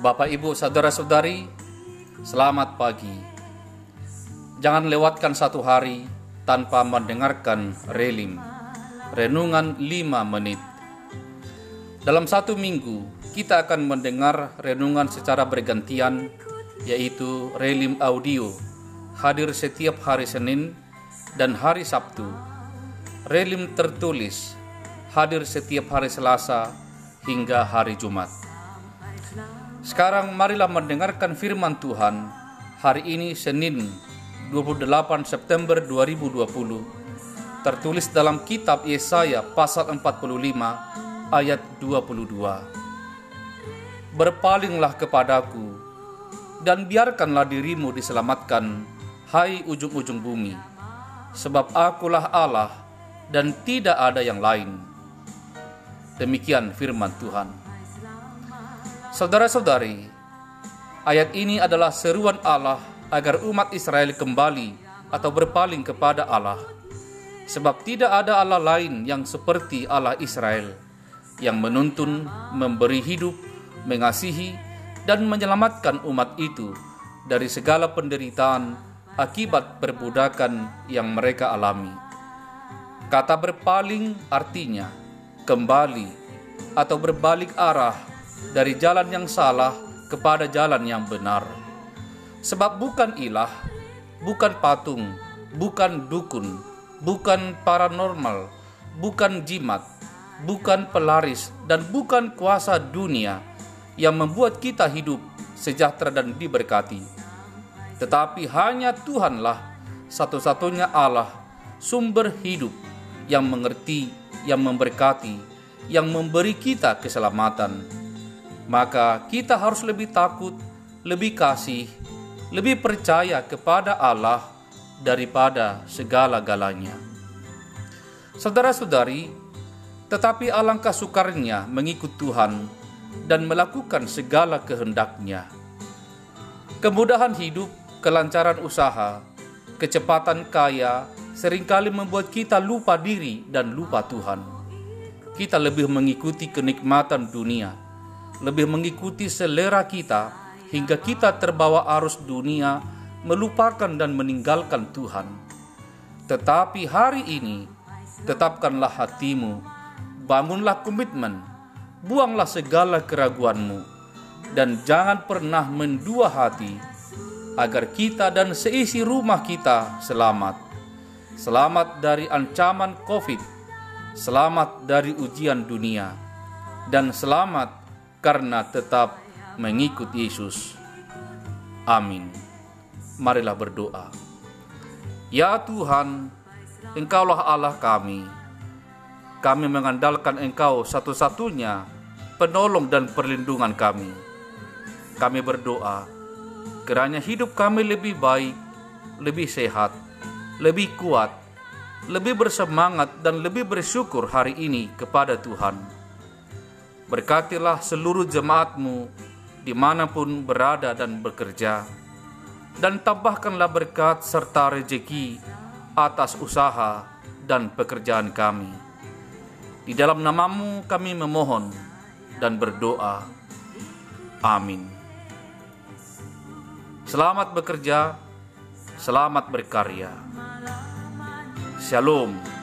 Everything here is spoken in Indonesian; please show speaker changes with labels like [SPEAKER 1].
[SPEAKER 1] Bapak, Ibu, saudara-saudari, selamat pagi. Jangan lewatkan satu hari tanpa mendengarkan relim, renungan 5 menit. Dalam satu minggu, kita akan mendengar renungan secara bergantian, yaitu relim audio, hadir setiap hari Senin dan hari Sabtu. Relim tertulis, hadir setiap hari Selasa hingga hari Jumat. Sekarang marilah mendengarkan firman Tuhan. Hari ini Senin 28 September 2020 tertulis dalam kitab Yesaya pasal 45 ayat 22 Berpalinglah kepadaku dan biarkanlah dirimu diselamatkan hai ujung-ujung bumi sebab akulah Allah dan tidak ada yang lain. Demikian firman Tuhan Saudara-saudari, ayat ini adalah seruan Allah agar umat Israel kembali atau berpaling kepada Allah. Sebab tidak ada Allah lain yang seperti Allah Israel, yang menuntun, memberi hidup, mengasihi, dan menyelamatkan umat itu dari segala penderitaan akibat perbudakan yang mereka alami. Kata berpaling artinya kembali atau berbalik arah dari jalan yang salah kepada jalan yang benar. Sebab bukan ilah, bukan patung, bukan dukun, bukan paranormal, bukan jimat, bukan pelaris, dan bukan kuasa dunia yang membuat kita hidup sejahtera dan diberkati. Tetapi hanya Tuhanlah satu-satunya Allah, sumber hidup yang mengerti, yang memberkati, yang memberi kita keselamatan maka kita harus lebih takut, lebih kasih, lebih percaya kepada Allah daripada segala-galanya. Saudara-saudari, tetapi alangkah sukarnya mengikut Tuhan dan melakukan segala kehendaknya. Kemudahan hidup, kelancaran usaha, kecepatan kaya sering kali membuat kita lupa diri dan lupa Tuhan. Kita lebih mengikuti kenikmatan dunia lebih mengikuti selera kita hingga kita terbawa arus dunia, melupakan dan meninggalkan Tuhan. Tetapi hari ini, tetapkanlah hatimu, bangunlah komitmen, buanglah segala keraguanmu, dan jangan pernah mendua hati agar kita dan seisi rumah kita selamat. Selamat dari ancaman COVID, selamat dari ujian dunia, dan selamat karena tetap mengikut Yesus. Amin. Marilah berdoa. Ya Tuhan, Engkaulah Allah kami. Kami mengandalkan Engkau satu-satunya penolong dan perlindungan kami. Kami berdoa, kiranya hidup kami lebih baik, lebih sehat, lebih kuat, lebih bersemangat dan lebih bersyukur hari ini kepada Tuhan Berkatilah seluruh jemaatmu di mana pun berada dan bekerja. Dan tambahkanlah berkat serta rejeki atas usaha dan pekerjaan kami. Di dalam namamu kami memohon dan berdoa. Amin. Selamat bekerja, selamat berkarya. Shalom.